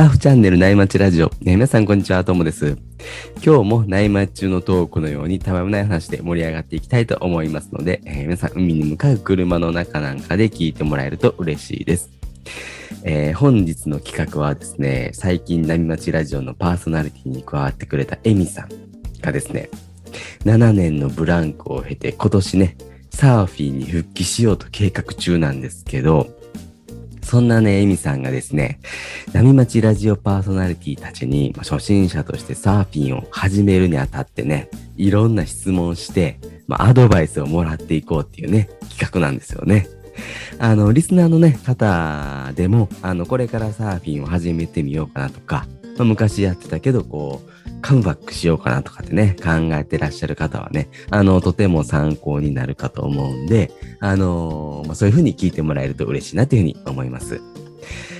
タッフチャンネル内町ラジオ、ね、皆さんこんにちは、ともです。今日も内町中のトークのようにたわいもない話で盛り上がっていきたいと思いますので、えー、皆さん海に向かう車の中なんかで聞いてもらえると嬉しいです。えー、本日の企画はですね、最近波町ラジオのパーソナリティに加わってくれたエミさんがですね、7年のブランクを経て今年ね、サーフィンに復帰しようと計画中なんですけど、そんなね、エミさんがですね、波町ラジオパーソナリティたちに、まあ、初心者としてサーフィンを始めるにあたってね、いろんな質問して、まあ、アドバイスをもらっていこうっていうね、企画なんですよね。あの、リスナーのね、方でも、あの、これからサーフィンを始めてみようかなとか、まあ、昔やってたけど、こう、カムバックしようかなとかってね、考えてらっしゃる方はね、あの、とても参考になるかと思うんで、あのー、まあ、そういうふうに聞いてもらえると嬉しいなというふうに思います。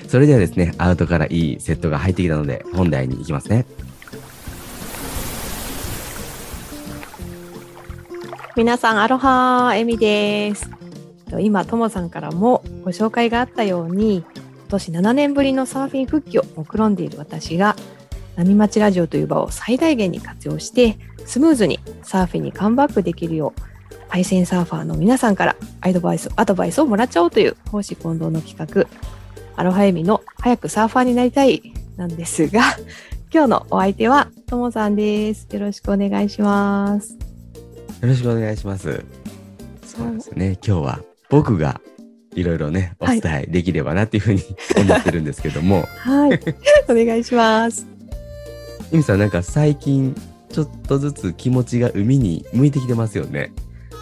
それではですね、アウトからいいセットが入ってきたので、本題に行きますね。皆さん、アロハエミです。今、ともさんからもご紹介があったように、今年7年ぶりのサーフィン復帰を目論んでいる私が、波町ラジオという場を最大限に活用して、スムーズにサーフィンにカムバックできるよう、パイセンサーファーの皆さんからアドバイスアドバイスをもらっちゃおうという講師混同の企画、アロハエミの早くサーファーになりたいなんですが、今日のお相手はともさんです。よろしくお願いします。よろしくお願いします。そうですね。今日は僕がいろいろね、お伝えできればなっていうふうに思ってるんですけども。はい。お願いします。ゆみさん、なんか最近、ちょっとずつ気持ちが海に向いてきてますよね。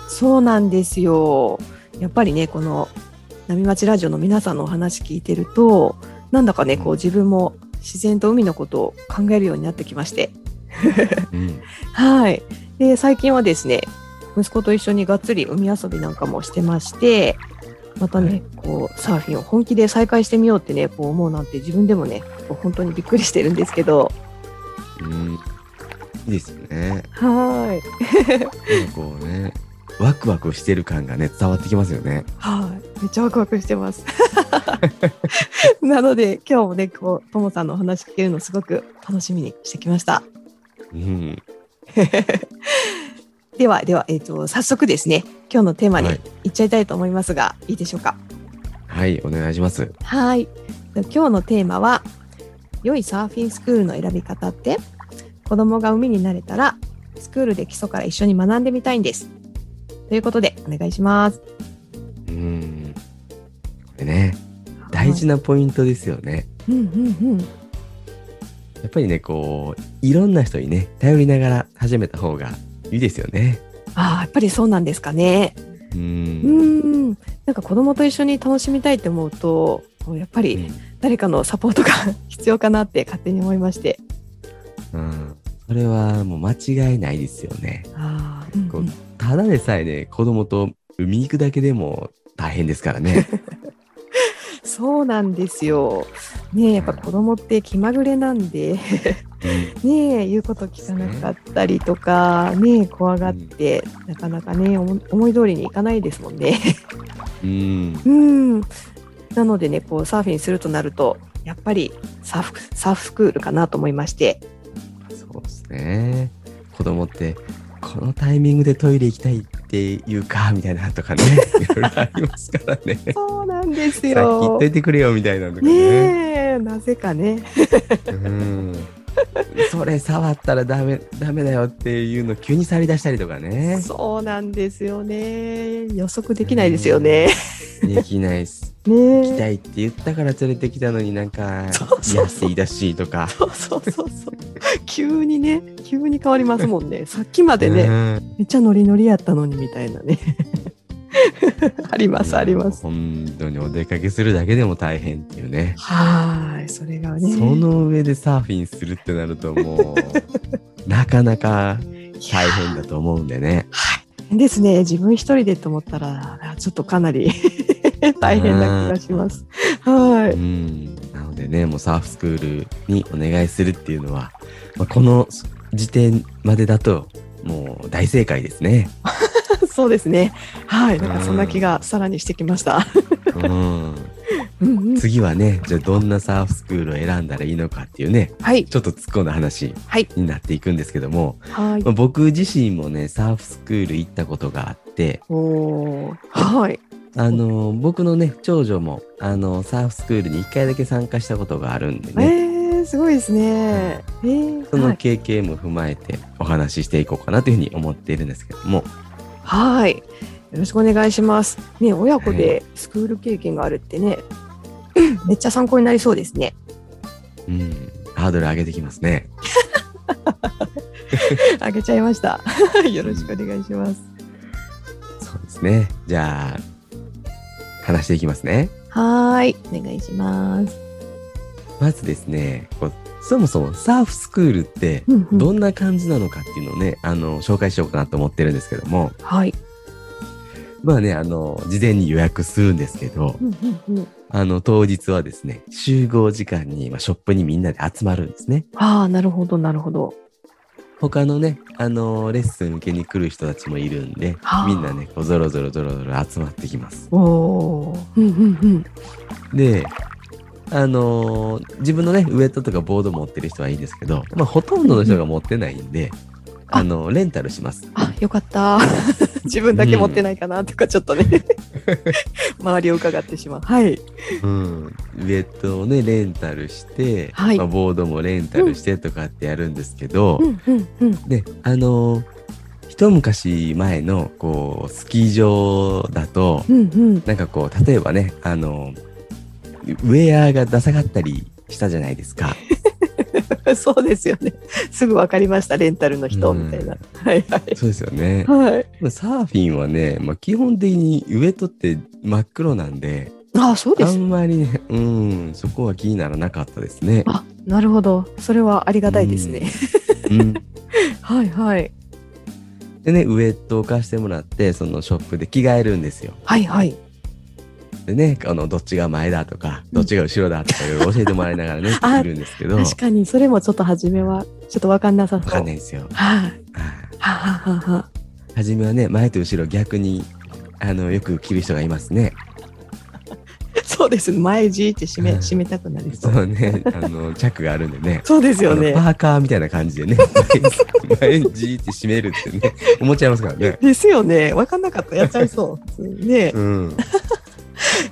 そうなんですよ。やっぱりね、この波町ラジオの皆さんのお話聞いてると、なんだかね、こう自分も自然と海のことを考えるようになってきまして。うん、はい。で、最近はですね、息子と一緒にがっつり海遊びなんかもしてまして、またね、こうサーフィンを本気で再開してみようってね、こう思うなんて自分でもね、本当にびっくりしてるんですけど。うん、いいですよね。はい。なんかこうね、ワクワクしてる感がね伝わってきますよね。はい、めっちゃワクワクしてます。なので今日もねこうともさんのお話聞けるのすごく楽しみにしてきました。うん。ではではえっ、ー、と早速ですね今日のテーマにいっちゃいたいと思いますが、はい、いいでしょうか？はいお願いします。はい。今日のテーマは良いサーフィンスクールの選び方って子供が海に慣れたらスクールで基礎から一緒に学んでみたいんです。ということで、お願いします。うん。これね、大事なポイントですよね。うんうんうん。やっぱりね、こう、いろんな人にね、頼りながら始めた方がいいですよね。ああ、やっぱりそうなんですかね。うん。うんなんか子供と一緒に楽しみたいって思うと、やっぱり誰かのサポートが必要かなって勝手に思いまして。うん。それはもう間違いないですよね。ああ、うんうん、ただでさえね、子供と海行くだけでも大変ですからね。そうなんですよ。ねやっぱ子供って気まぐれなんでね言うこと聞かなかったりとか、ね怖がって、なかなかね、思い通りにいかないですもんねうん。うん。なのでね、こうサーフィンするとなると、やっぱりサーフサーフスクールかなと思いまして。そうですね。子供ってこのタイミングでトイレ行きたいっていうかみたいなとかね いろいろありますからね。そうなんですよ。さっき言っといてくれよみたいなのがね。なぜかね。うん。それ触ったらダメダメだよっていうの急に触り出したりとかね。そうなんですよね。予測できないですよね。できないです。ね行きたいって言ったから連れてきたのになんか嫌って言い出しとかそうそうそうそう急にね急に変わりますもんね さっきまでねめっちゃノリノリやったのにみたいなね ありますあります。本当にお出かけするだけでも大変っていうね。はい、それがね。その上でサーフィンするってなるともう なかなか大変だと思うんでね。はい。ですね。自分一人でと思ったらちょっとかなり 大変な気がします。はい。うん。なのでね、もうサーフスクールにお願いするっていうのは、まあ、この時点までだともう大正解ですね。そうですね。はい、なんかそんな気がさらにしてきました。次はね、じゃあどんなサーフスクールを選んだらいいのかっていうね、はい。ちょっと突っ込んだ話はい。になっていくんですけども、はいまあ。僕自身もね、サーフスクール行ったことがあって、おーはい。あの僕のね、長女も、あのサーフスクールに1回だけ参加したことがあるんでえね、ー、すごいですね。えー、そのはい。経験も踏まえてお話ししていこうかなというふうに思っているんですけども、はい。よろしくお願いします。ね、親子でスクール経験があるってね、めっちゃ参考になりそうですね。うん、ハードル上げてきますね。あげちゃいました。よろしくお願いします。そうですね。じゃあ、話していきますね。はーい。お願いします。まずですね、そもそもサーフスクールってどんな感じなのかっていうのをね、あの、紹介しようかなと思ってるんですけども、はい。まあね、あの、事前に予約するんですけど、うんうんうん。あの、当日はですね、集合時間に、まあ、ショップにみんなで集まるんですね。ああ、なるほど、なるほど。他のね、あの、レッスン受けに来る人たちもいるんではあ、みんなね、こうゾロゾロゾロゾロ集まってきます。おお。うんうんうん。で、あのー自分のね、ウェットとかボード持ってる人はいいんですけど、まあ、ほとんどの人が持ってないんで、ああの、レンタルします。あ、よかった。自分だけ持ってないかなとか、ちょっとね、周りを伺ってしまう。はい。うん。ウェットをね、レンタルして、はいまあ、ボードもレンタルしてとかってやるんですけど、うんうんうん。で、あのー一昔前の、こう、スキー場だと、うんうん。なんかこう、例えばね、あのーウェアがダサかったりしたじゃないですか。そうですよね。すぐ分かりました、レンタルの人、うんみたいな。はいはい。そうですよね。はい。まあサーフィンはね、まあ、基本的にウェットって真っ黒なんで、あそうであす。んまりね、うん、そこは気にならなかったですね。あ、なるほど。それはありがたいですね。うん、はいはい。でね、ウェットを貸してもらって、そのショップで着替えるんですよ。はいはい。でね、あの、どっちが前だとか、どっちが後ろだとかいろいろ教えてもらいながらね、あ着るんですけど、わ確かに、それもちょっと初めは、ちょっと分かんなさそう。かんないんですよ。はい。はいはははは。初めはね、前と後ろ逆に、あの、よく着る人がいますね。そうです。前じーって締め、うん締めたくなりそ。そううね、あの、チャックがあるんでね。そうですよね。パーカーみたいな感じでね、前じーって閉めるってね、思っちゃいますからね。ですよね。分かんなかった。やっちゃいそう。ねうん。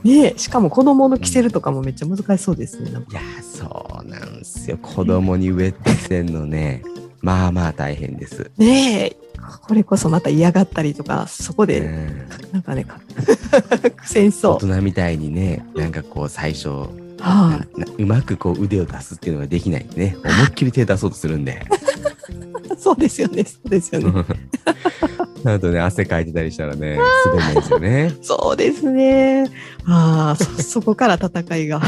ねしかも子供の着せるとかもめっちゃ難しそうですね。いや、そうなんですよ。子供にウェットしてんのね、まあまあ大変です。ねえ、これこそまた嫌がったりとか、そこで、うんなんかね、か 苦戦そう。人みたいにね、なんかこう最初、うまくこう腕を出すっていうのができないんでね、思いっきり手出そうとするんで。い。そうですよね。そうですよね。あとね、汗かいてたりしたらね、滑んないんですよね。そうですね。ああ、そ、そこから戦いが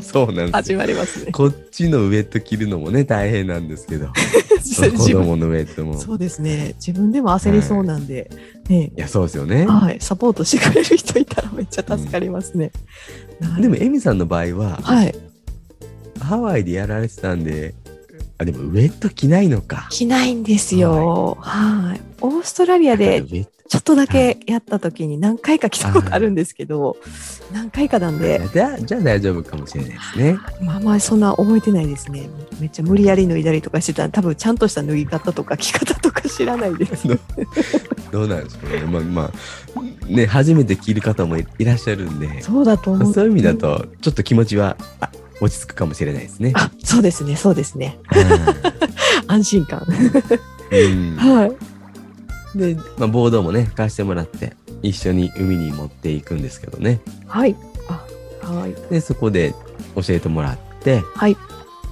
そうなんです始よ。まりますね。こっちのウェット着るのもね、大変なんですけど、子供のウェットも。そうですね。自分でも焦りそうなんで、ねいや、そうですよね。はい、サポートしてくれる人いたらめっちゃ助かりますね。なるでも、エミさんの場合は、はい、ハワイでやられてたんで、あ、でもウェット着ないのか。着ないんですよ。はい、オーストラリアウでちょっとだけやった時に何回か来たことあるんですけど、何回かなんで、じゃあ、じゃあ大丈夫かもしれないですね。まあまあそんな覚えてないですね。めっちゃ無理やり脱いだりとかしてた多分ちゃんとした脱ぎ方とか着方とか知らないです。どうなんでしょうね。まあまあ、ね、初めて着る方もいいらっしゃるんで、そうだと思う。そういう意味だと、ちょっと気持ちは、あ落ち着くかもしれないですね。あ、そうですね、そうですね。安心感。うんはい。で、まあ、ボードもね、貸してもらって、一緒に海に持っていくんですけどね。はい。あ、はい。で、そこで教えてもらって、はい。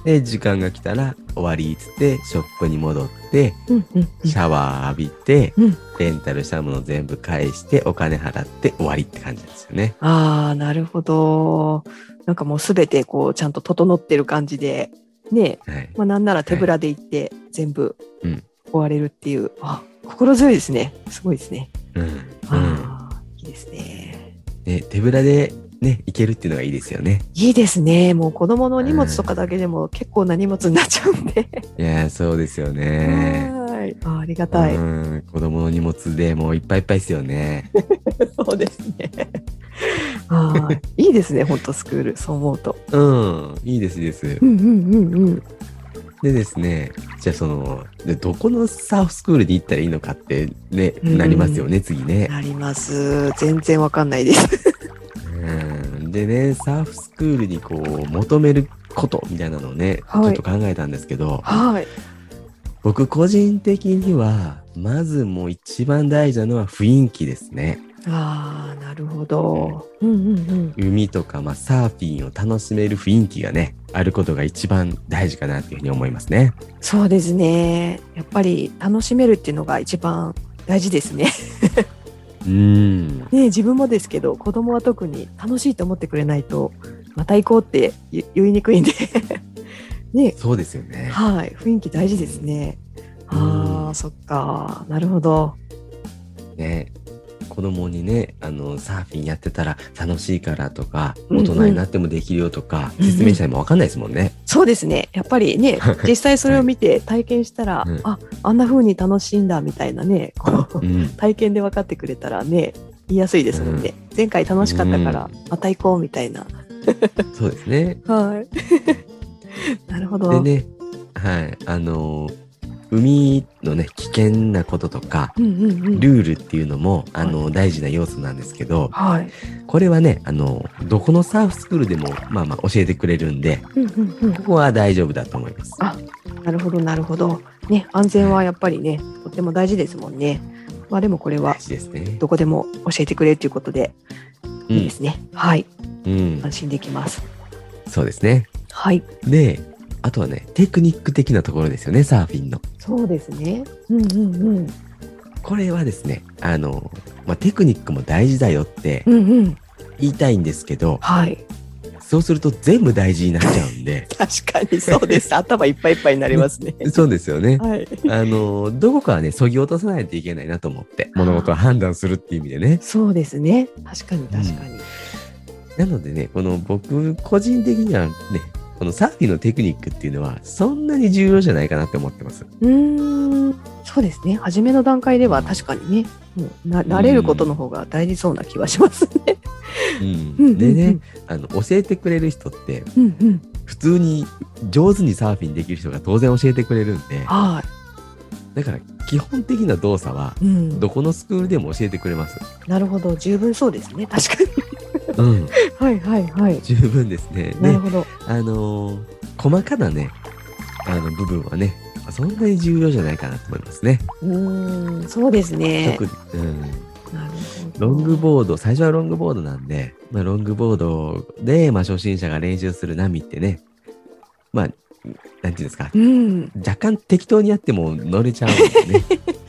で、時間が来たら終わりっつって、ショップに戻って、うんうんうんシャワー浴びて、うんレンタルしたもの全部返して、お金払って終わりって感じですよね。ああ、なるほど。なんかもうすべてこうちゃんと整ってる感じで、ねはい。まあなんなら手ぶらで行って全部うん終われるっていう、あ、心強いですね。すごいですね。うん。うん。ああ、いいですね。で、手ぶらでね、行けるっていうのがいいですよね。いいですね。もう子供の荷物とかだけでも結構な荷物になっちゃうんで。いやー、そうですよね。はい。あありがたい。うん。子供の荷物でもういっぱいいっぱいですよね。そうですね。はいいいですね、本当スクール、そう思うと。うん、いいです、いいですう。んうんうんうん。でですね、じゃあその、でどこのサーフスクールに行ったらいいのかってね、うんなりますよね、次ね。なります。全然わかんないです。うん、でね、サーフスクールにこう、求めることみたいなのをね、はいちょっと考えたんですけど、はい。僕個人的には、まずもう一番大事なのは雰囲気ですね。ああ、なるほど。うんうんうん。海とか、まあ、サーフィンを楽しめる雰囲気がね、あることが一番大事かなっていうふうに思いますね。そうですね。やっぱり楽しめるっていうのが一番大事ですね。うん。ね自分もですけど、子供は特に楽しいと思ってくれないと、また行こうって言言いにくいんで。ねそうですよね。はい。雰囲気大事ですね。ああ、そっか。なるほど。ね。子供にね、あの、サーフィンやってたら楽しいからとか、うんうん大人になってもできるよとか、うんうん説明したりもわかんないですもんね。そうですね。やっぱりね、実際それを見て体験したら、うんあ、あんな風に楽しいんだみたいなね、こううん。体験で分かってくれたらね、言いやすいですもんね。前回楽しかったから、また行こうみたいな。そうですね。はい。なるほど。でね、はい。あの、海のね、危険なこととか、うんうんうん。ルールっていうのも、あの、大事な要素なんですけど、はい。これはね、あの、どこのサーフスクールでも、まあまあ教えてくれるんで、うんうんうんここは大丈夫だと思います。あなるほど、なるほど。ね、安全はやっぱりね、とっても大事ですもんね。まあでもこれは大事ですね。どこでも教えてくれるということで、うんいいで。すね。はい。うん。安心できます。そうですね。はい。で、あとはね、テクニック的なところですよね、サーフィンの。そうですね。うんうんうん。これはですね、あの、まあ、テクニックも大事だよってうんうん。言いたいんですけど、はい。そうすると全部大事になっちゃうんで、確かにそうです。頭いっぱいいっぱいになりますね。そうですよね。はい。あの、どこかはね、そぎ落とさないといけないなと思って、物事を判断するっていう意味でね。そうですね。確かに確かに。なのでね、この僕個人的にはね、このサーフィンのテクニックっていうのはそんなに重要じゃないかなって思ってます。うーん。そうですね。初めの段階では確かにね、もうな慣れることの方が大事そうな気はしますね。うんうんうんうんでね、あの、教えてくれる人って、うんうん。普通に上手にサーフィンできる人が当然教えてくれるんで、は。だから基本的な動作はいうん。どこのスクールでも教えてくれます。なるほど。十分そうですね。確かに。うん、はいはいはい。十分ですね。ね、なるほど。あのー細かなね、あの部分はね、そんなに重要じゃないかなと思いますね。うーん。そうですね。特に、うん、なるほど。ロングボード、最初はロングボードなんで、まあ、ロングボードで、まあ、初心者が練習する波ってね、まあ、なんていうんですか、うん。若干適当にやっても乗れちゃうんでね。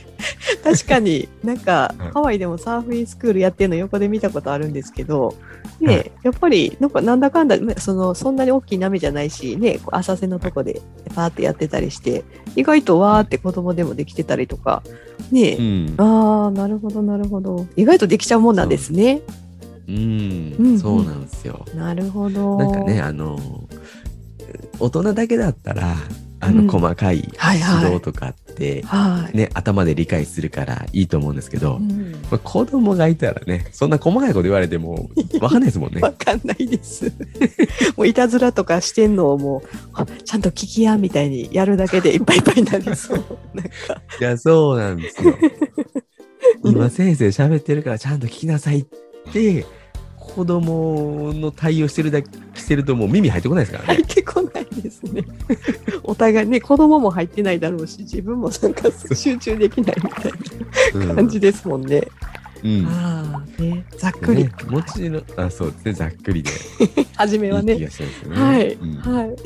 確かになんかうんハワイでもサーフィンスクールやってるの横で見たことあるんですけど、ねはいやっぱりなんかなんだかんだまそのそんなに大きい波じゃないし、ね、浅瀬のとこでパーってやってたりして意外とわーって子供でもできてたりとか、ねうん。ああなるほどなるほど意外とできちゃうもんなんですね。うん、うんそうなんですよ。なるほど。なんかね、あの、大人だけだったら、あの、うん細かい指導とかって、はい、ね、頭で理解するからいいと思うんですけど、うんまあ、子供がいたらね、そんな細かいこと言われても、わかんないですもんね。わかんないです。もういたずらとかしてんのをもうあちゃんと聞きやみたいにやるだけで いっぱいいっぱいになりそう。なんかいや、そうなんですよ。今先生喋ってるからちゃんと聞きなさいって、子供の対応してるだけしてるともう耳入ってこないですからね。入ってこないですね。お互いね子供も入ってないだろうし自分もなんか集中できないみたいうんな感じですもんね。うん。ああねざっくり、ね、もちろん、あ、そうですね、ざっくりで。初めはいねい気。がしますよね。はい、うんはい。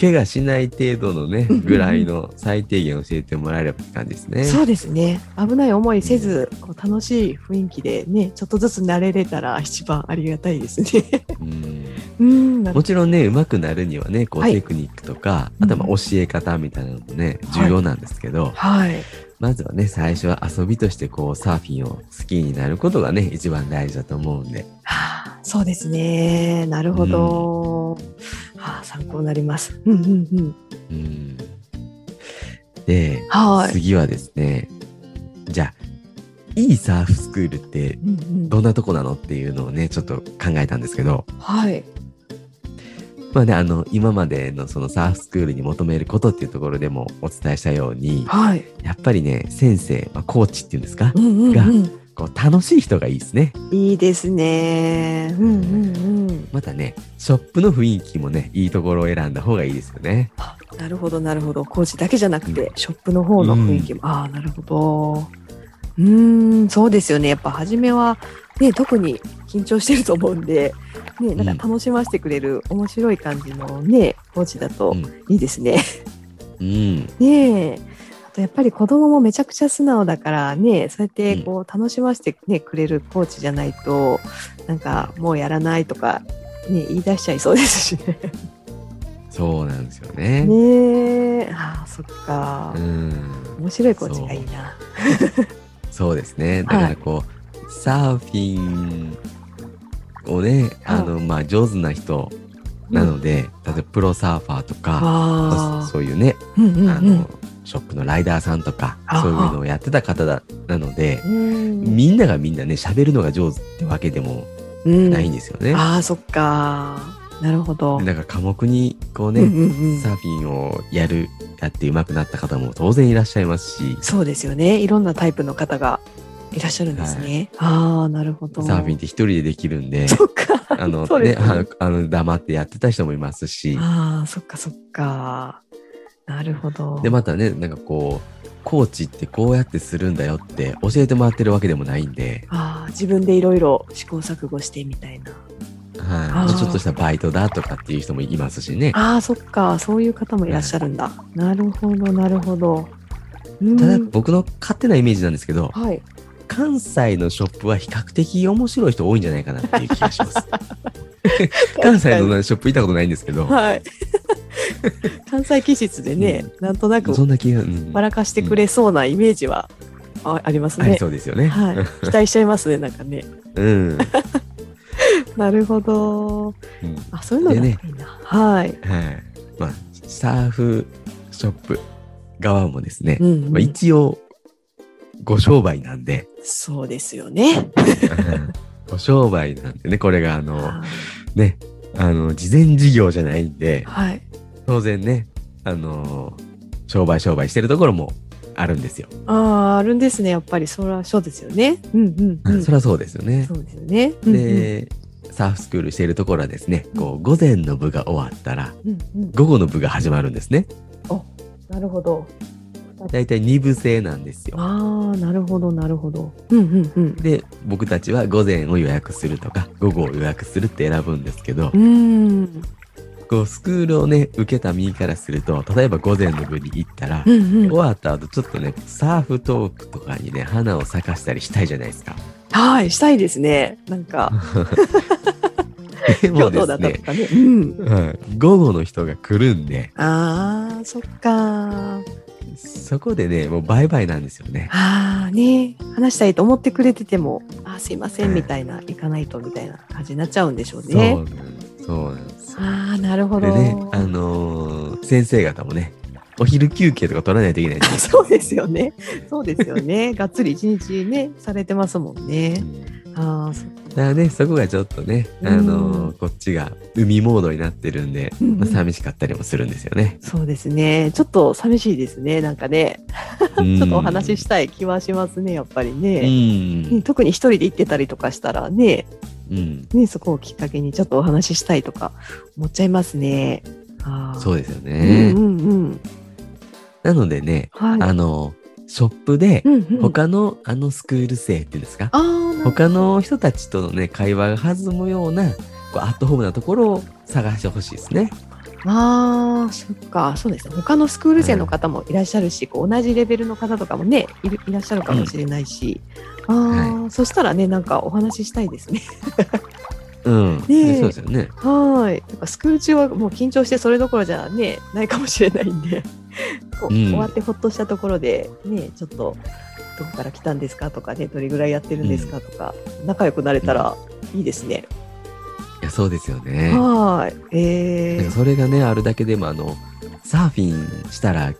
怪我しない程度のね、うんうんぐらいの最低限教えてもらえればって感じですね。そうですね。危ない思いせず、こう楽しい雰囲気でね、ちょっとずつ慣れれたら一番ありがたいですね。うんもちろんね、上手くなるにはね、こうはいテクニックとか、うんあとはまあ教え方みたいなのもね、重要なんですけど、はい。まずはね、最初は遊びとしてこうサーフィンを好きになることがね、一番大事だと思うんで。はあ、そうですね。なるほど。はあ、参考になります。うんうんうん。うんで、はい。次はですね、じゃあ、いいサーフスクールってうんうんどんなとこなのっていうのをね、ちょっと考えたんですけど、はい。まあね、あの、今までのそのサーフスクールに求めることっていうところでもお伝えしたように、はい。やっぱりね、先生、まあ、コーチっていうんですか、うんうんがうん。こう楽しい人がいいですね。いいですね。うんうんうん。またね、ショップの雰囲気もね、いいところを選んだ方がいいですよね。あなるほどなるほど。工事だけじゃなくて、ショップの方の雰囲気も。ああ、なるほど。うーん、そうですよね。やっぱ初めは、ね、特に緊張してると思うんで、ね、なんか楽しませてくれる面白い感じのね、コーチだとうんいいですね。うん。ねえ。あとやっぱり子供もめちゃくちゃ素直だからね、そうやってこう楽しませて、ねくれるコーチじゃないと、なんかもうやらないとか、ね、言い出しちゃいそうですしね。そうなんですよね。ねえ。ああ、そっかう。ん。面白いコーチがいいな。そうですね。だからこう、サーフィンをね、あの、まあ、上手な人なので、例えばプロサーファーとか。そういうね、うんうんうんあの、ショップのライダーさんとかあ、そういうのをやってた方だなので、うんみんながみんなね、喋るのが上手ってわけでもうんないんですよね。ああ、そっか。なるほど。だから科目にこうね、うんうんうんサーフィンをやる、やって上手くなった方も当然いらっしゃいますし、そうですよね。いろんなタイプの方がいらっしゃるんですね。ああ、なるほど。サーフィンって一人でできるんで、そっか。あの、ねねあの、黙ってやってた人もいますし、ああ、そっかそっか。なるほど。で、またね、なんかこう、コーチってこうやってするんだよって教えてもらってるわけでもないんで、ああ、自分でいろいろ試行錯誤してみたいな。はい、ちょっとしたバイトだとかっていう人もいますしね。ああ、そっか。そういう方もいらっしゃるんだ。なるほど、なるほど。うんただ僕の勝手なイメージなんですけど、はい。関西のショップは比較的面白い人多いんじゃないかなっていう気がします。関西のショップ行ったことないんですけど、はい。関西気質でね、なんとなくそんな気が、うん笑かしてくれそうなイメージはあありますありね。そうですよね。はい。期待しちゃいますね、なんかね。うん。なるほど。うんあ、そういうのがいいでな。はい。はい。まあ、サーフショップ側もですね、うんうんまあ、一応、ご商売なんで、そうですよね。ご商売なんでね、これがあの、はいね、あの、事前事業じゃないんで、はい。当然ね、あの、商売商売してるところもあるんですよ。ああ、あるんですね。やっぱり、そら、そうですよね。うんうんうん。そりゃそうですよね。そうですよね。うんうん、で、サーフスクールしているところはですね、こう、午前の部が終わったら、うんうん、午後の部が始まるんですね。なるほど。だいたい2部制なんですよ。ああ、なるほど、なるほど。うんうんうん。で、僕たちは午前を予約するとか、午後を予約するって選ぶんですけどう、ーん。こう、スクールをね、受けた身からすると、例えば午前の部に行ったら、うんうん終。わった後、ちょっとね、サーフトークとかにね、花を咲かしたりしたいじゃないですか。はい、したいですね。なんか、で今日どうもですね、だったとかね。うん。はい午後の人が来るんで、ああ、そっか。そこでね、もうバイバイなんですよね。ああ、ね話したいと思ってくれてても、あーすいません、うんみたいな、行かないと、みたいな感じになっちゃうんでしょうそうね。なんです。そうなんですよ。ああ、なるほど。でね、あのー先生方もね、お昼休憩とか取らないといけない。そうですよね。そうですよね。がっつり一日ね、されてますもんねう。んああ、そだからね、そこがちょっとね、あのーこっちが海モードになってるんで、うんうんまあ、寂しかったりもするんですよね。そうですね。ちょっと寂しいですね。なんかね、ち ちょっとお話ししたい気はしますね、やっぱりうね。特に一人で行ってたりとかしたらね、うん。ね、そこをきっかけにちょっとお話ししたいとか思っちゃいますね。そうですようね。んうんうん。なのでね、はい。あの、ショップでうんうん、他のあのスクール生っていうんですか、他の人たちとのね、会話が弾むような、こうアットホームなところを探してほしいですね。あーそっか。そうですね。他のスクール生の方もいらっしゃるし、こう同じレベルの方とかもねいるいらっしゃるかもしれないし、あーそしたらねなんかお話ししたいですね。うん。ねそうですよね。はい。なんかスクール中はもう緊張してそれどころじゃねないかもしれないんで。こう、うん。終わってほっとしたところでねちょっとどこから来たんですかとかねどれぐらいやってるんですかとか、仲良くなれたらいいですね、いや、そうですよね。はい。えー。それがね、あるだけでも、あの、サーフィンしたら、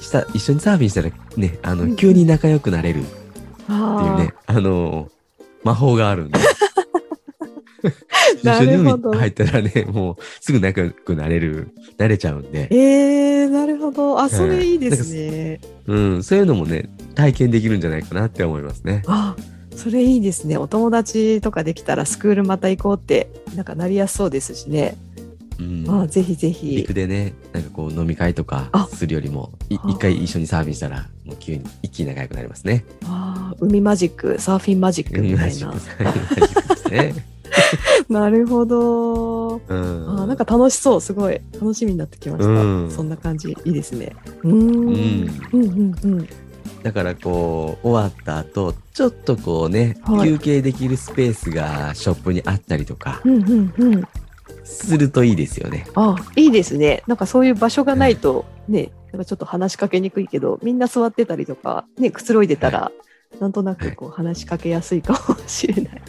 した、一緒にサーフィンしたら、ね、あの、うん。うん急に仲良くなれるあね、あの魔法があるんで。な一緒に海るほど入ったらね、もうすぐ仲良くなれる、なれちゃうんで、えー、なるほど。あ、それいいですね。うん、そういうのもね、体験できるんじゃないかなって思いますね。あ、それいいですね。お友達とかできたらスクールまた行こうって、なんかなりやすそうですしね。うんあ、ぜひぜひ陸。でね、なんかこう飲み会とかあするよりも、一回一緒にサーフィンしたら、もう急に一気に仲良くなりますね。あー海マジック、サーフィンマジックみたいなマジック。マジックですね。なるほど。うんあーなんか楽しそう。すごい楽しみになってきました。うんそんな感じいいですね。うーん。うんうんうん。だからこう終わった後ちょっとこうね、はい休憩できるスペースがショップにあったりとかうんうんうん。するといいですよね。あいいですね。なんかそういう場所がないとね、なんかちょっと話しかけにくいけど、みんな座ってたりとか、ね、くつろいでたら、なんとなくこう話しかけやすいかもしれない。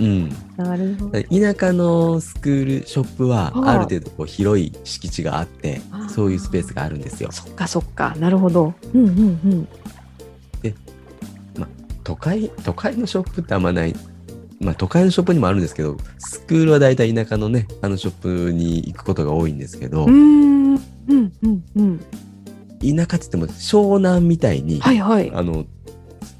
うん、なるほど。田舎のスクールショップははいある程度こう広い敷地があってそういうスペースがあるんですよ。そっかそっか。なるほど。うんうんうん。都会都会のショップってあんまない。まあ都会のショップにもあるんですけどスクールはだいたい田舎のねあのショップに行くことが多いんですけど、うーん。うんうんうん。田舎って言っても湘南みたいに、はいはい。あの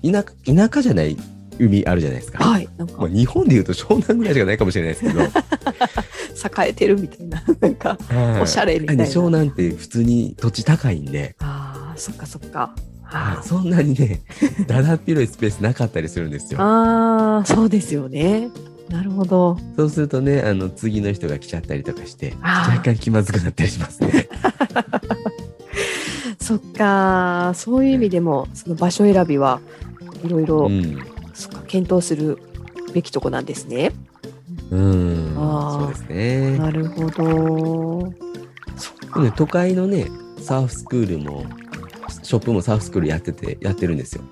田舎田舎じゃない海あるじゃないですか。はい。なんかまあ、日本でいうと湘南ぐらいしかないかもしれないですけど、栄えてるみたいな。なんか、おしゃれみたいな。ね湘南って普通に土地高いんで、ああ、そっかそっか。あはいそんなにね、だだっ広いスペースなかったりするんですよ。あー、そうですよね。なるほど。そうするとね、あの次の人が来ちゃったりとかして、若干気まずくなったりしますね。そっか、そういう意味でも、その場所選びはいろいろ、検討するべきとこなんですね。うん。あーそうですね。なるほど。都会のね、サーフスクールも、ショップもサーフスクールやってて、やってるんですよ。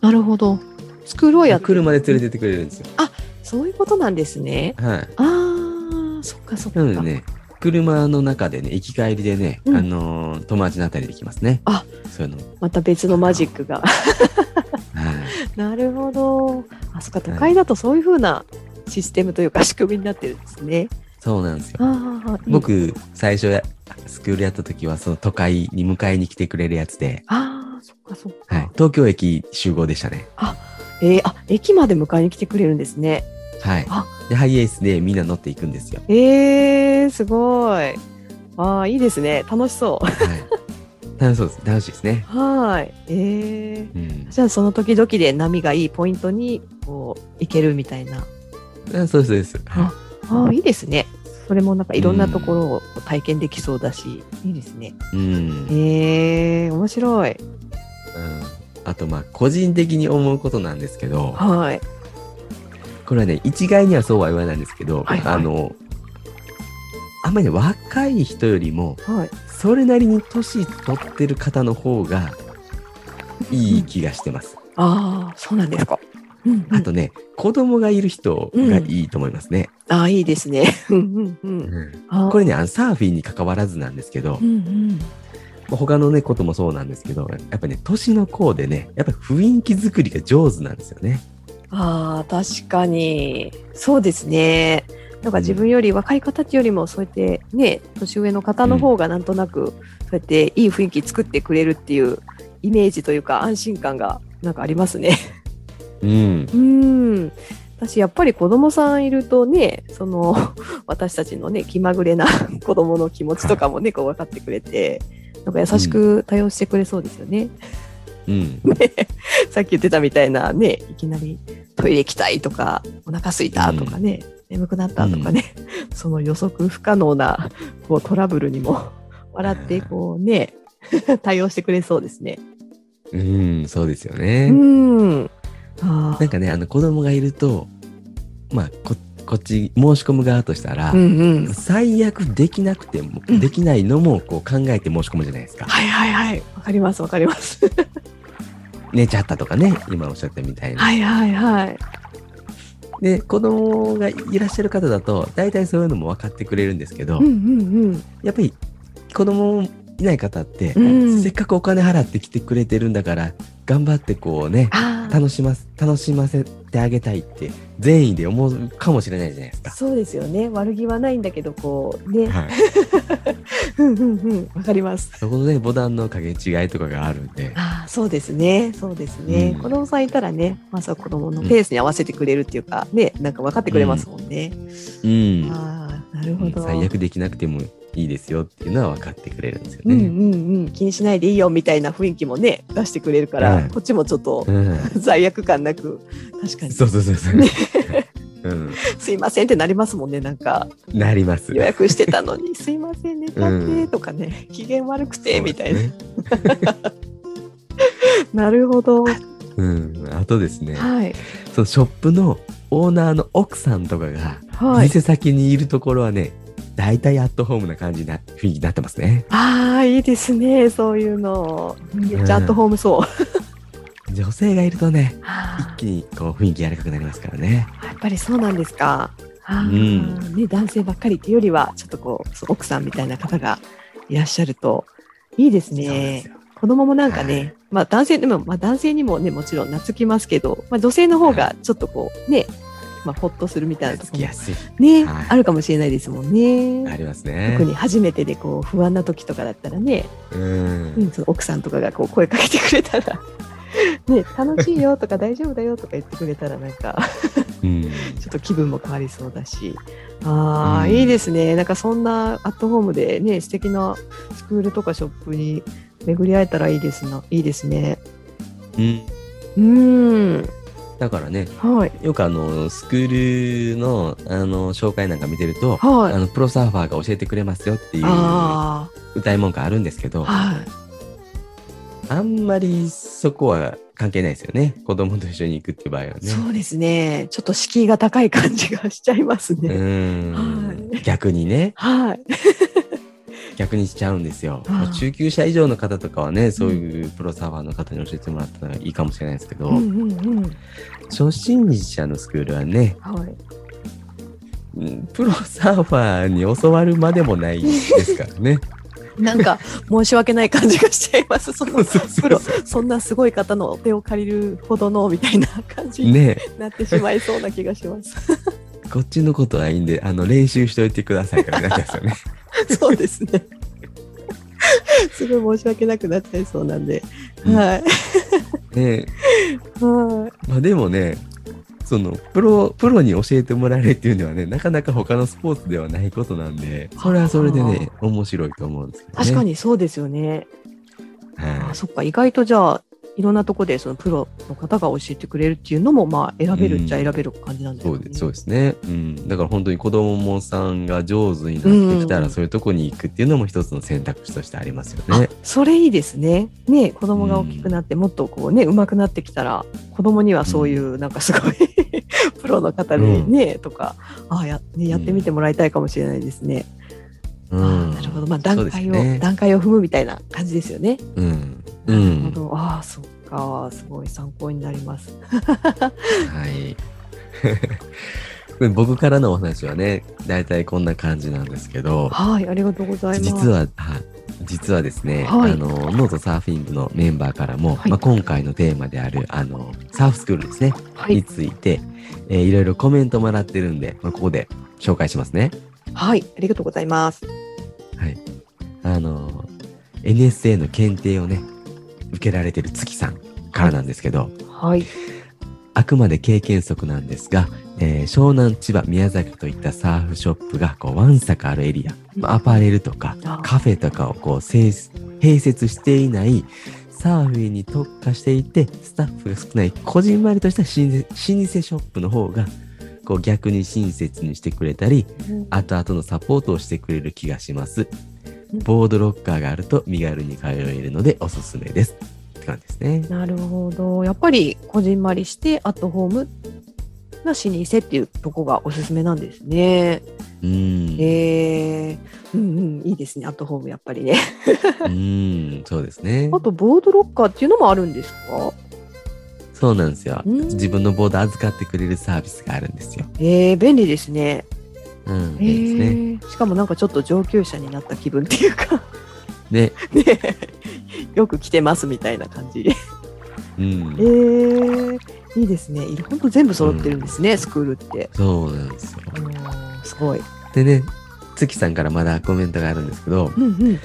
なるほど。スクールをや車で連れてってくれるんですよ。そういうことなんですね。はい。ああ、そっかそっか。なのでね、車の中でね、行き帰りでね、うんあのー友達になったりできますね。あそういうの。また別のマジックが。はい。なるほど。あ、そっか、都会だとそういうふうなシステムというか仕組みになってるんですね。そうなんですよ。ああ、いい。僕、最初や、スクールやった時は、その都会に迎えに来てくれるやつで、ああ、そっかそっか。はい。東京駅集合でしたね。えーあ、駅まで迎えに来てくれるんですね。はいあ。で、ハイエースでみんな乗っていくんですよ。えー、すごい。ああ、いいですね。楽しそはい。楽しそうです。楽しいですね。う。はい。えうんー。。じゃあその時々で波がいいポイントにこう行けるみたいな。あそうです、そうです。はああ、いいですね。それもなんかいろんなところを体験できそうだし、いいですね。い。うん。えー、面白い。うんあと、まあ、個人的に思うことなんですけど、はい。これはね、一概にはそうは言わないんですけど、はいはいあの、あんまりね、若い人よりも、はい。それなりに年取ってる方の方がいい気がしてます。ああ、そうなんですか。うん、うん。あとね、子供がいる人がいいと思いますね。ああ、いいですね。うんうんうん。これね、あのサーフィンに関わらずなんですけどう、んうん。まあ他のね、こともそうなんですけど、やっぱね、年の子でね、やっぱ雰囲気作りが上手なんですよね。ああ、確かに。そうですね。なんか自分より若い方よりもそうやってね、年上の方の方がなんとなく、そうやっていい雰囲気作ってくれるっていうイメージというか安心感がなんかありますね。うん。うん。私やっぱり子供さんいるとね、その 私たちのね、気まぐれな 子供の気持ちとかもね、こう分かってくれて、なんか優しく対応してくれそうですよね。うん。さっき言ってたみたいなね、いきなりトイレ行きたいとか、お腹空いたとかね、眠くなったとかね、その予測不可能なこうトラブルにも 笑ってこうね、対応してくれそうですね。うん、そうですようね。ん。あなんかね、あの子供がいると、まあ、ここっち申し込む側としたら、うんうん。最悪できなくても、うんできないのもこう考えて申し込むじゃないですか。はいはいはい。わかりますわかります。寝ちゃったとかね、今おっしゃったみたいな。はいはいはい。で、子供がいらっしゃる方だと、大体そういうのも分かってくれるんですけど、うんうんうん。やっぱり子供いない方って、うんせっかくお金払って来てくれてるんだから、頑張ってこうね、楽します楽しませてあげたいって善意で思うかもしれないじゃないですか。そうですよね。悪気はないんだけどこうね。はい、うんうんうん。わかります。そこのねボタンの掛け違いとかがあるんで、ああそうですね。そうですね、うん。子供さんいたらねまずは子供のペースに合わせてくれるっていうか、ねなんか分かってくれますもんね、うん。ああなるほど、最悪できなくてもいいですよっていうのは分かってくれるんですよね。うんうんうん。気にしないでいいよみたいな雰囲気もね出してくれるから、はいこっちもちょっとうん。罪悪感なく。確かに。そうそうそうそう。うん、すいませんってなりますもんねなんか。なります。予約してたのに すいません寝ちゃってうんとかね、機嫌悪くてみたいな、ね。なるほど。うん、あとですね、はい。そのショップのオーナーの奥さんとかが、はい。店先にいるところはね、大体アットホームな感じな雰囲気になってますね。ああいいですねそういうの。めっちゃアットホームそう、女性がいるとね、あ一気にこう雰囲気柔らかくなりますからね。ーやっぱりそうなんですか。うん。ね、男性ばっかりっていうよりはちょっとこう奥さんみたいな方がいらっしゃるといいですね。子供もなんかね、はい。まあ男性でも、まあ男性にもね、もちろん懐きますけど、まあ女性の方がちょっとこうね、まあほっとするみたいなところ。ね、はいあるかもしれないですもんね。ありますね。特に初めてでこう不安な時とかだったらね、うんう。ん、その奥さんとかがこう声かけてくれたら、ね、楽しいよとか大丈夫だよとか言ってくれたらなんかうん。ちょっと気分も変わりそうだし、ああ、うんいいですね。なんかそんなアットホームでね、素敵なスクールとかショップに巡り会えたらいいですな、いいですね。うん。うーん。だからね、はい。よくあの、スクールの、あの、紹介なんか見てると、はい。あの、プロサーファーが教えてくれますよっていうあ歌い文句あるんですけど、あ。はい。あんまりそこは関係ないですよね。子供と一緒に行くっていう場合はね。そうですね。ちょっと敷居が高い感じがしちゃいますうね。んはい逆にね、はい。逆にしちゃうんですよ。あ中級者以上の方とかはね、そういうプロサーファーの方に教えてもらったらいいかもしれないですけど、うんうんうん。初心者のスクールはね、はい。うんプロサーファーに教わるまでもないですからね。なんか申し訳ない感じがしちゃいます。そのプロ、そんなすごい方のお手を借りるほどのみたいな感じにねなってしまいそうな気がします。こっちのことはいいんで、あの、練習しといてくださいからなっちゃうんですよね。そうですね。すごい申し訳なくなっちゃいそうなんで。うんはい。ねはまあでもね、そのプロプロに教えてもらえるっていうのはねなかなか他のスポーツではないことなんでそれはそれでね面白いと思うんですけどね。確かにそうですよね。はあそっか、意外とじゃあ、いろんなとこでそのプロの方が教えてくれるっていうのも、まあ、選べるっちゃ選べる感じなんい、ですね。そうですそうですね、うん、だから本当に子供さんが上手になってきたら、うんそういうとこに行くっていうのも一つの選択肢としてありますよあね。それいいですね。ね子供が大きくなって、もっとこうね、上手くなってきたら、子供にはそういう、なんかすごい、プロの方でね、とか、ああや、ね、やってみてもらいたいかもしれないですね。うん、なるほど。まあ、段階を、ね段階を踏むみたいな感じですよね。うんうなるんほど。ああ、そっか。すごい参考になります。はい。僕からのお話はね、だいたいこんな感じなんですけど、はい、ありがとうございます。実は、はい実はですね、はいあの、ノートサーフィン部のメンバーからも、はいまあ、今回のテーマである、あの、サーフスクールですね、にはい、ついて、えーいろいろコメントもらってるんで、まあ、ここで紹介しますね。はい、ありがとうございます。はい。あの、NSA の検定をね、受けられてる月さんからなんですけど、はい、あくまで経験則なんですが、えー湘南、千葉、宮崎といったサーフショップがこうわんさかあるエリア、まあアパレルとかあ。カフェとかをこう併併設していないサーフィンに特化していてスタッフが少ないこじんまりとした老舗老舗ショップの方がこう逆に親切にしてくれたり後々のサポートをしてくれる気がします。ボードロッカーがあると身軽に通えるのでおすすめです。って感じですね。なるほど。やっぱりこじんまりしてアットホームな老舗っていうとこがおすすめなんですね。うん。えー、うんうん、いいですね。アットホームやっぱりね。うん、そうですねあ。とボードロッカーっていうのもあるんですか？そうなんですよ。うん自分のボード預かってくれるサービスがあるんですよ。えー、便利ですね。うん、えいいですね。ー、しかもなんかちょっと上級者になった気分っていうか ね、ね、よく来てますみたいな感じ。うんえ。ー、いいですね。いろほんと全部揃ってるんですね、スクールって。そうなんですよ。すごい。でね、月さんからまだコメントがあるんですけど、うんうん。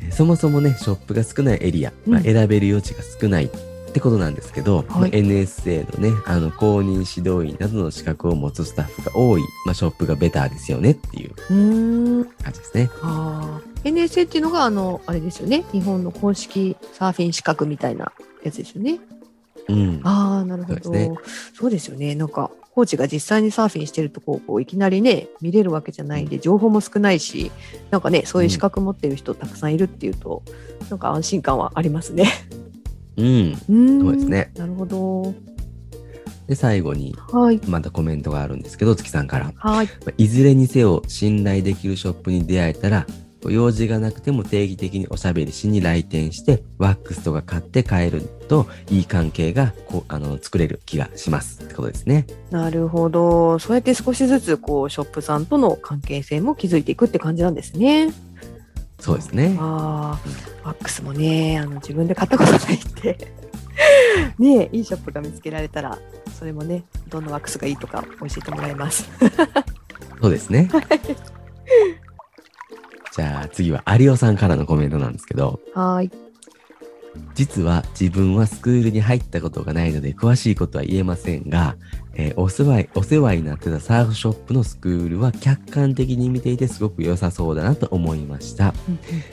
えそもそもね、ショップが少ないエリア、まあ、うん選べる余地が少ないってことなんですけど、まあ NSA のね、あの、公認指導員などの資格を持つスタッフが多い、まあ、ショップがベターですよねっていう。感じですね。ああ。NSA っていうのが、あの、あれですよね。日本の公式サーフィン資格みたいなやつですよね。うん。ああ、なるほど。そうですねそうですよね。なんか、コーチが実際にサーフィンしてるとこをこういきなりね、見れるわけじゃないんで、情報も少ないし、なんかね、そういう資格持ってる人たくさんいるっていうと、なんか安心感はありますね。うん。うーんそうですね。なるほど。で、最後に、はい。またコメントがあるんですけど、月さんから。はい。まあいずれにせよ信頼できるショップに出会えたら、用事がなくても定期的におしゃべりしに来店して、ワックスとか買って帰ると、いい関係がこうあの作れる気がしますってことですね。なるほど。そうやって少しずつ、こう、ショップさんとの関係性も築いていくって感じなんですね。そうですね。ああ、ワックスもね、あの自分で買ったことないって。ねいいショップが見つけられたら、それもね、どんなワックスがいいとか教えてもらいます。そうですね。じゃあ次は有オさんからのコメントなんですけど、はい。実は自分はスクールに入ったことがないので詳しいことは言えませんが、えーお世話お世話になってたサーフショップのスクールは客観的に見ていてすごく良さそうだなと思いました。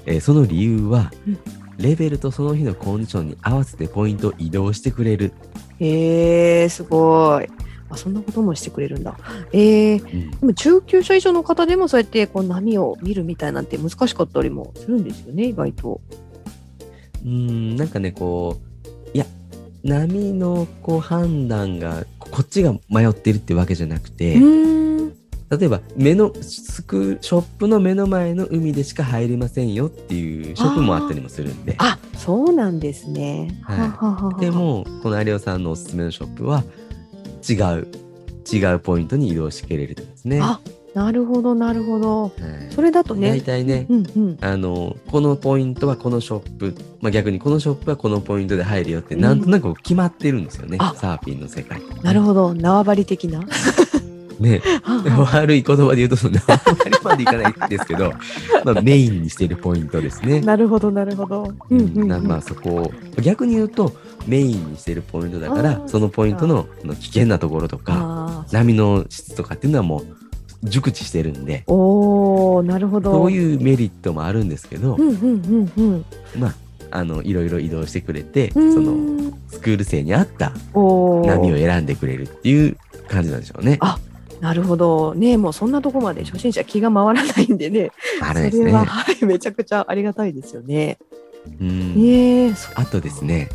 えーその理由はうん、レベルとその日のコンディションに合わせてポイントを移動してくれる。へえ、すごい。あ、そんなこともしてくれるんだ。えー、うんでも中級者以上の方でもそうやってこう波を見るみたいなんて難しかったりもするんですよね、意外と。うーん、なんかね、こう、いや、波のこう判断が、ここっちが迷ってるってわけじゃなくて。例えば、目の、スクショップの目の前の海でしか入れませんよっていうショップもあったりもするんで。あ、そうなんですね。はいで、も、この有オさんのおすすめのショップは、違う、違うポイントに移動してくれるんですね。あ、なるほど、なるほど。はいそれだとね大。体ね、うんうん。あの、このポイントはこのショップ、まあ、逆にこのショップはこのポイントで入るよって、なんとなく決まってるんですよね、あサーフィンの世界。なるほど、縄張り的な。ね、悪い言葉で言うと、そんな、あんまりまでいかないんですけど、まあ、メインにしているポイントですね。なるほど、なるほど。うんうん、うん。なまあ、そこを、逆に言うと、メインにしているポイントだからそのポイントのの危険なところとか、波の質とかっていうのはもう、熟知してるんで、おー、なるほど。そういうメリットもあるんですけどう、んうんうんうん。まあ、あの、いろいろ移動してくれて、その、スクール生に合った波を選んでくれるっていう感じなんでしょうね。あなるほど。ねもうそんなとこまで初心者気が回らないんでね。あれですね。それは、はい、めちゃくちゃありがたいですよね。うんねえ、そあとですね、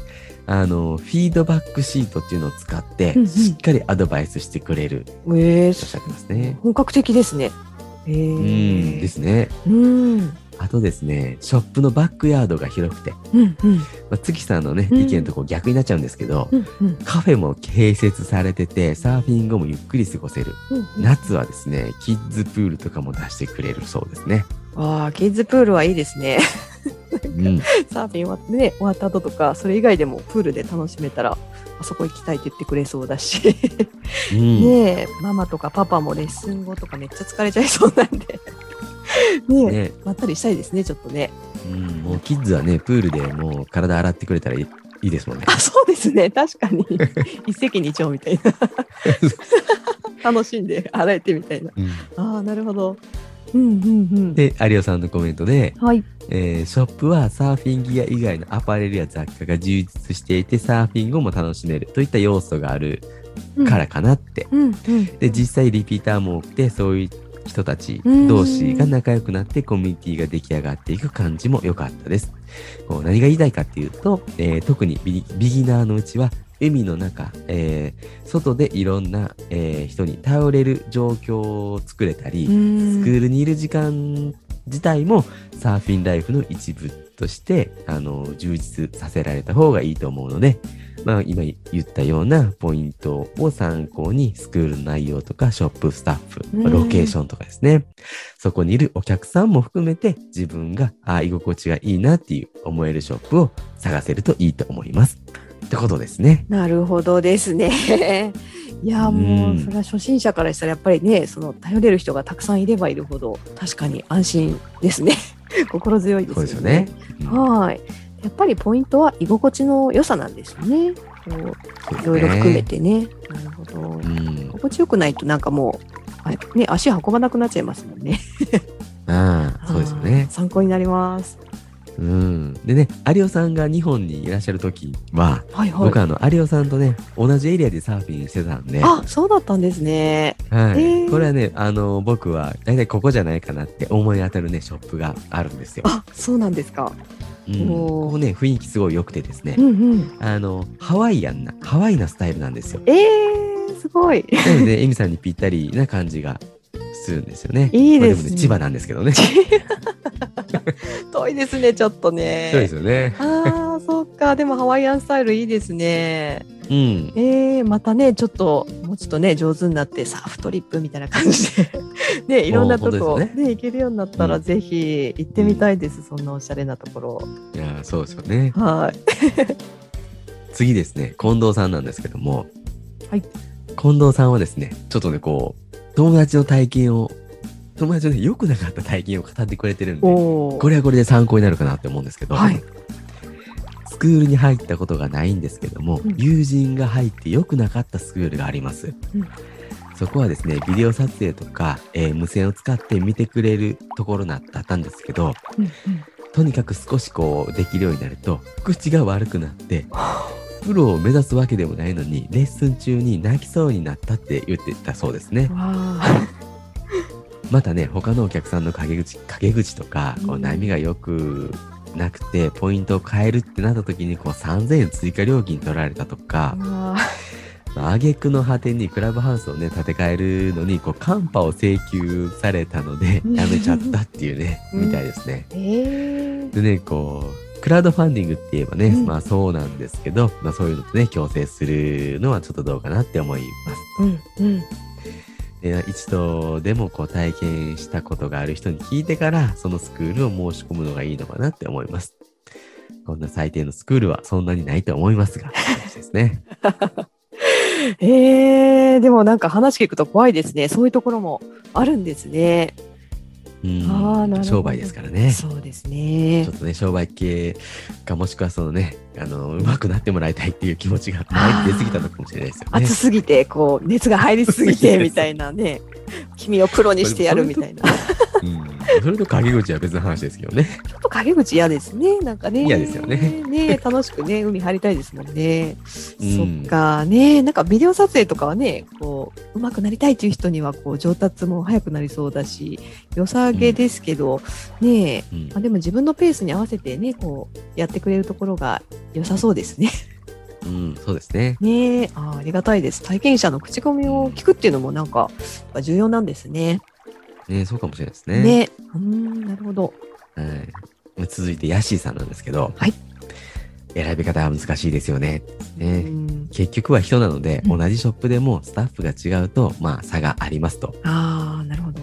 あの、フィードバックシートっていうのを使ってうんうん、しっかりアドバイスしてくれるとう。えーおっしゃってますね。本格的ですね。えうー、ん、ですね。うん。あとですね、ショップのバックヤードが広くて、うんうん。まあ、月さんのね、うん意見とこう逆になっちゃうんですけど、うんうん。カフェも併設されてて、サーフィン後もゆっくり過ごせる。うん夏はですね、キッズプールとかも出してくれるそうですね。ああ、キッズプールはいいですね。うん、サーフィン終わってね、終わった後とか、それ以外でもプールで楽しめたら、あそこ行きたいって言ってくれそうだし。うん、ねえ、ママとかパパもレッスン後とかめっちゃ疲れちゃいそうなんで。ねえ、ね、まったりしたいですね、ちょっとね。うん、もうキッズはね、プールでもう体洗ってくれたらいいいいですもんね。あ、そうですね。確かに。一石二鳥みたいな。楽しんで洗えてみたいな。うんああ、なるほど。うんうんうん。で、有オさんのコメントで、はい。えーショップはサーフィンギア以外のアパレルや雑貨が充実していて、サーフィン後も楽しめるといった要素があるからかなって。うんうん。で、実際リピーターも多くて、そういう人たちうん同士が仲良くなってコミュニティが出来上がっていく感じも良かったです。こう何が言いたいかっていうと、えー特にビビギナーのうちは、海の中、えー外でいろんな、えー人に頼れる状況を作れたり、ススクールにいる時間自体もサーフィンライフの一部として、あの、充実させられた方がいいと思うので、まあ今言ったようなポイントを参考にスクールの内容とかショップスタッフ、ロケーションとかですね。そこにいるお客さんも含めて自分があ居心地がいいなっていう思えるショップを探せるといいと思います。ってことですね。なるほどですね。いやもううんそれは初心者からしたらやっぱりねその頼れる人がたくさんいればいるほど確かに安心ですね 心強いですよね。そうですよね。うんはいやっぱりポイントは居心地の良さなんですよね。こういろいろ含めてね。なるほど。うん。心地よくないとなんかもうあね足運ばなくなっちゃいますもんね。ああ、そうですよね。参考になります。うん。でね、有オさんが日本にいらっしゃるときは、はいはい。僕あの、有オさんとね、同じエリアでサーフィンしてたんで、はあそうだったんですね。い。へーこれはね、あの、僕は、大体ここじゃないかなって思い当たるね、ショップがあるんですよ。あそうなんですか。うん、ここね、雰囲気すごい良くてですねう、んうん。あの、ハワイアンな、ハワイなスタイルなんですよ。えー、すごい。なので、エミさんにぴったりな感じがするんですよね。いいですねまあもね、千葉なんですけどね。遠いですね、ちょっとね。そうですよね。ああ、そっか。でもハワイアンスタイルいいですね。うん。えー、またね、ちょっと、もうちょっとね、上手になって、サーフトリップみたいな感じで、ね、いろんなとこ、ねです行けるようになったら、うんぜひ行ってみたいです、そんなおしゃれなところ。いやー、そうですよね。はい。次ですね、近藤さんなんですけども、はい。近藤さんはですね、ちょっとね、こう、友達の体験を、友達のね、良くなかった体験を語ってくれてるんで、これはこれで参考になるかなって思うんですけど、はい。スクールに入ったことがないんですけども、うん。友人が入って良くなかったスクールがあります。うん。そこはですね、ビデオ撮影とか、えー無線を使って見てくれるところだったんですけど、うんうん。とにかく少しこうできるようになると口が悪くなってプロを目指すわけでもないのにレッスン中に泣きそうになったって言ってたそうですね。またね他のお客さんの陰口陰口とかこううん。波が良くなくてポイントを変えるってなった時にこう3000円追加料金取られたとか挙句の果てにクラブハウスをね建て替えるのにこうカンパを請求されたのでうん やめちゃったっていうねうん。みたいですね。えー、でね、こう、クラウドファンディングって言えばね、うんまあそうなんですけど、まあそういうのとね、強制するのはちょっとどうかなって思います。うんうん。で一度でもこう体験したことがある人に聞いてから、そのスクールを申し込むのがいいのかなって思います。こんな最低のスクールはそんなにないと思いますが、ですね。えー、でもなんか話聞くと怖いですね。そういうところもあるんですね。うんあーなるほど商売ですからね。そうですねちょっ。とね、商売系か、もしくはそのね、あの、上手くなってもらいたいっていう気持ちが出過ぎたのかもしれないですよね熱。すぎて、こう、熱が入りすぎて、みたいなね。君をプロにしてやるみたいな。うん。それと陰口は別の話ですけどね。ちょっと陰口嫌ですね。なんかね。嫌ですよね。ね楽しくね、海入りたいですもんね。うんそっかね。なんかビデオ撮影とかはね、こう、上手くなりたいっていう人には、こう、上達も早くなりそうだし、良さげですけど、ねうんまあ、でも自分のペースに合わせてね、こう、やってくれるところが良さそうですね。うん、そうですね。ねあーありがたいです。体験者の口コミを聞くっていうのもなんか、重要なんですね。ね、そうかもしれないですね。ね。うーん、なるほど。はい。続いて、ヤッシーさんなんですけど、はい。選び方は難しいですよね。うね。ん結局は人なので、うん同じショップでもスタッフが違うと、まあ、差がありますと。ああ、なるほど。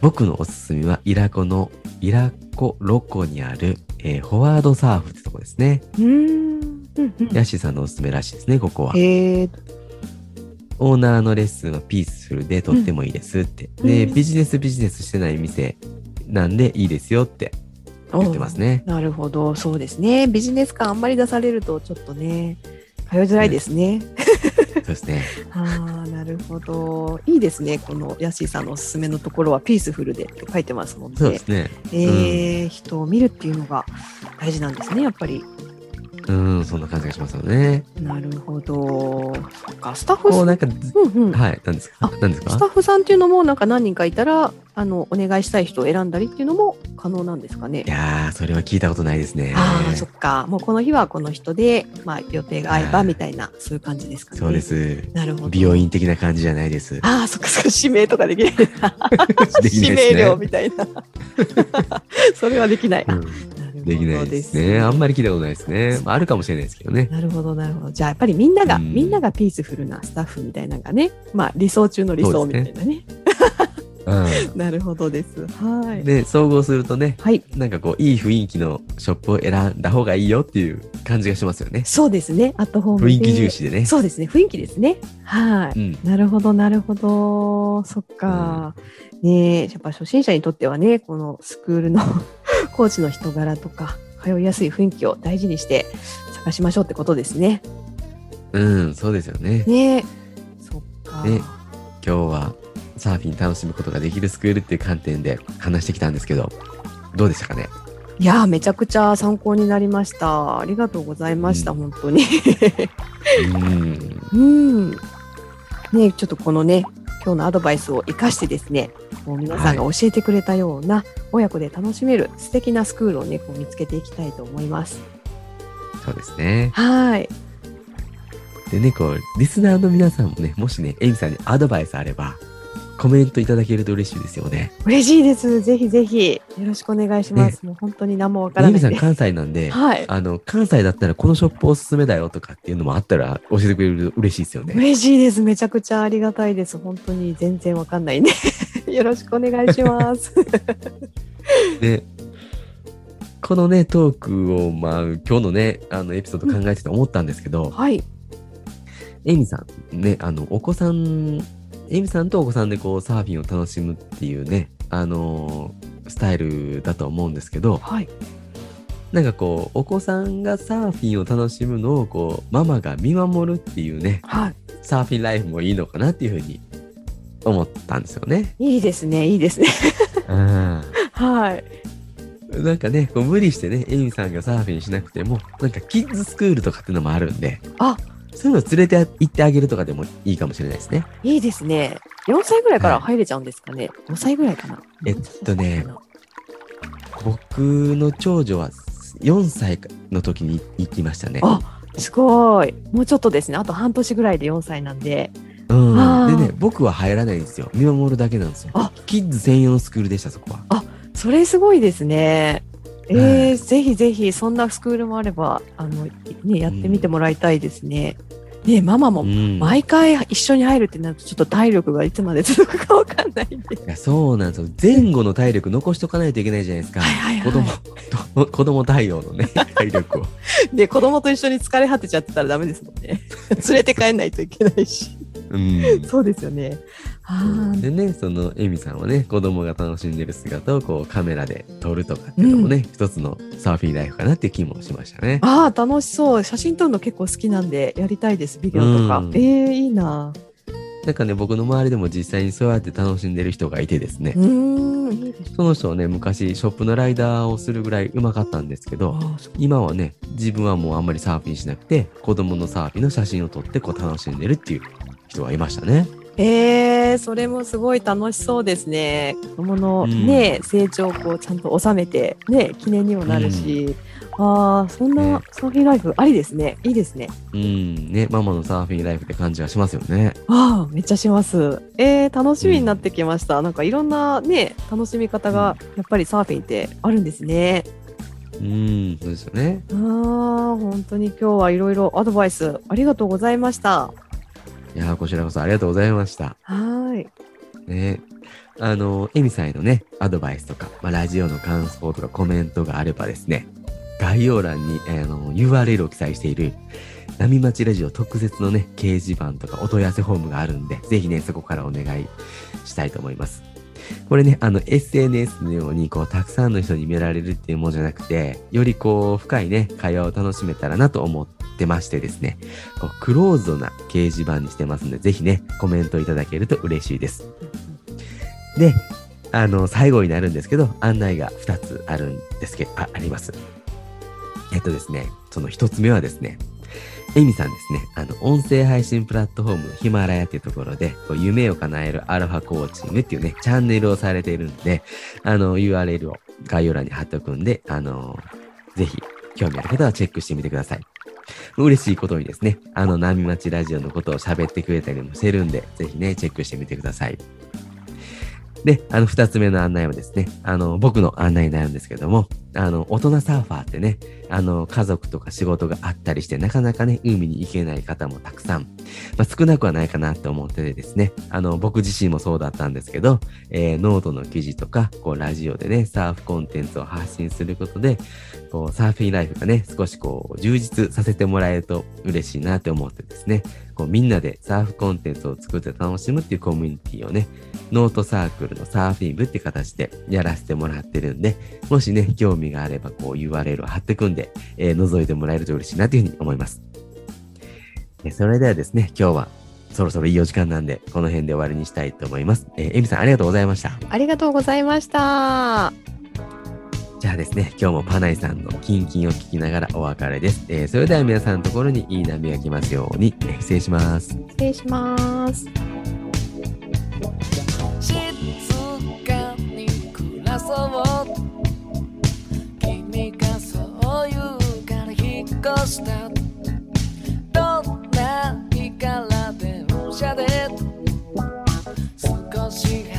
僕のおすすめは、イラコの、イラコロコにある、えーフォワードサーフってとこですね。うーん。ヤッシーさんのおすすめらしいですね、ここは。へえ。オーナーのレッスンはピースフルでとってもいいですって。で、うんビジネスビジネスしてない店なんでいいですよって言ってますね。なるほど、そうですね。ビジネス感あんまり出されると、ちょっとね、通いづらいですね。そうですね。ああ、なるほど。いいですね。このヤッシーさんのおすすめのところは、ピースフルでって書いてますもんね。そうですね。えー人を見るっていうのが大事なんですね、やっぱり。うん、そんな感じがしますよね。なるほど。スタッフさん。こうなんか、うんうん。はい、何ですか？あ何ですスタかッフさんっていうのもなんか何人かいたらあのお願いしたい人を選んだりっていうのも可能なんですかね？い。やー、それは聞いたことないですね。ああそっかもうこの日はこの人で、まあ、予定が合えばみたいなそういう感じですかね。そうで。す。なるほど。美容院的な感じじゃないです。ああそっかそっか指名とかできない。指名料みたいな。それはできない。あうんできないですね。あんまり聞いたことないですね。まあ、あるかもしれないですけどね。なるほどなるほど。じゃあやっぱりみんなが、うんみんながピースフルなスタッフみたいなのがね、まあ理想中の理想みたいなね。うなるほどです。はん。い。で、総合するとね、はい。なんかこう、いい雰囲気のショップを選んだ方がいいよっていう感じがしますよね。そうですね。アットホームで雰囲気重視でね。そうですね。雰囲気ですね。はい。うん。なるほど、なるほど。そっか。ねえ、やっぱ初心者にとってはね、このスクールの コーチの人柄とか、通いやすい雰囲気を大事にして探しましょうってことですね。うん、そうですよね。ねえ。そっか。ね今日はサーフィン楽しむことができるスクールっていう観点で話してきたんですけど、どうでしたかね？いやー、めちゃくちゃ参考になりました。ありがとうございました、うん本当に。うん。うん。ねえちょっとこのね、今日のアドバイスを生かしてですね、もう皆さんが教えてくれたような、親子で楽しめる素敵なスクールをね、こう見つけていきたいと思います。そうですね。はい。でね、こう、リスナーの皆さんもね、もしね、エミさんにアドバイスあれば、コメントいただけると嬉しいですよね。嬉しいです。ぜひぜひ、よろしくお願いします。もう本当に何もわからないんで。関西なんで、はい。あの、関西だったらこのショップおすすめだよとかっていうのもあったら教えてくれると嬉しいですよね。嬉しいです。めちゃくちゃありがたいです。本当に全然わかんないんで。よろしくお願いします。で、このね、トークを、まあ、今日のね、あの、エピソード考えてて思ったんですけど、はい。エミさん、ね、あの、お子さん、エミさんとお子さんでこう、サーフィンを楽しむっていうね、あのースタイルだと思うんですけど、はい。なんかこう、お子さんがサーフィンを楽しむのを、こう、ママが見守るっていうね、はい。サーフィンライフもいいのかなっていうふうに思ったんですよね。いいですね。いいですね。はい。なんかね、こう無理してね、エミさんがサーフィンしなくても、なんかキッズスクールとかっていうのもあるんで、あ、そういうの連れて行ってあげるとかでもいいかもしれないですね。いいですね。4歳ぐらいから入れちゃうんですかね。5歳ぐらいかな。えっとね僕の長女は4歳の時に行きましたね。あ、すごい。もうちょっとですね。あと半年ぐらいで4歳なんで。うん、でね、僕は入らないんですよ。見守るだけなんですよあ。キッズ専用のスクールでした、そこは。それすごいですね。えはーいぜひぜひそんなスクールもあればあの、ね、やってみてもらいたいですね。ねママもうん、い毎回一緒に入るってなるとちょっと体力がいつまで続くかわかんないんで。やそうなんですよ。前後の体力残しとかないといけないじゃないですか。はいはいはい子供と、子供対応のね、体力を。で子供と一緒に疲れ果てちゃってたらダメですもんね。連れて帰んないといけないし。うん。そうですよね。あーでね、そのエミさんはね、子供が楽しんでる姿をこうカメラで撮るとかっていうのもね、一つのサーフィンライフかなって気もしましたね。あー楽しそう。写真撮るの結構好きなんでやりたいです。ビデオとか。うんえー、いいな。なんかね、僕の周りでも実際にそうやって楽しんでる人がいてですね。その人はね、昔ショップのライダーをするぐらいうまかったんですけど、今はね、自分はもうあんまりサーフィンしなくて、子供のサーフィンの写真を撮ってこう楽しんでるっていう人がいましたね。えー、それもすごい楽しそうですね。子供のうんね、成長をこうちゃんと収めて、ね、記念にもなるし、ああ、そんなねサーフィンライフありですね。いいですね。うん、ね、ママのサーフィンライフって感じがしますよね。ああ、めっちゃします。えー、楽しみになってきました。なんかいろんなね、楽しみ方がやっぱりサーフィンってあるんですね。うん、そうですよね。ああ、本当に今日はいろいろアドバイスありがとうございました。いやーこちらこそありがとうございました。はーい。ね、あの、エミさんへのね、アドバイスとか、まあ、ラジオの感想とかコメントがあればですね、概要欄に、あの URL を記載している、波町ラジオ特設のね、掲示板とかお問い合わせフォームがあるんで、ぜひね、そこからお願いしたいと思います。これね、あの、SNS のように、こう、たくさんの人に見られるっていうものじゃなくて、よりこう、深いね、会話を楽しめたらなと思ってましてですね、こうクローズドな掲示板にしてますので、ぜひね、コメントいただけると嬉しいです。で、あの、最後になるんですけど、案内が2つあるんですけど、あ、あります。えっとですね、その1つ目はですね、エミさんですね、あの、音声配信プラットフォームヒマラヤっていうところで、こう夢を叶えるアロハコーチングっていうね、チャンネルをされているんで、あの、URL を概要欄に貼っておくんで、あの、ぜひ、興味ある方はチェックしてみてください。嬉しいことにですね、あの、波町ラジオのことを喋ってくれたりもしてるんで、ぜひね、チェックしてみてください。で、あの、二つ目の案内はですね、あの、僕の案内になるんですけども、あの、大人サーファーってね、あの、家族とか仕事があったりして、なかなかね、海に行けない方もたくさん、まあ、少なくはないかなと思っててですね、あの、僕自身もそうだったんですけど、えー、ノートの記事とか、こう、ラジオでね、サーフコンテンツを発信することで、こう、サーフィンライフがね、少しこう、充実させてもらえると嬉しいなって思ってですね、こう、みんなでサーフコンテンツを作って楽しむっていうコミュニティをね、ノートサークルのサーフィン部って形でやらせてもらってるんで、もしね、興味があればこう URL を貼ってくんで、えー、覗いてもらえると嬉しいなというふうに思います。それではですね、今日はそろそろいいお時間なんで、この辺で終わりにしたいと思います。えー、エミさんありがとうございました。ありがとうございました。じゃあですね、今日もパナイさんのキンキンを聞きながらお別れです。えー、それでは皆さんのところにいい波が来ますように、えー、失礼します。失礼します。少し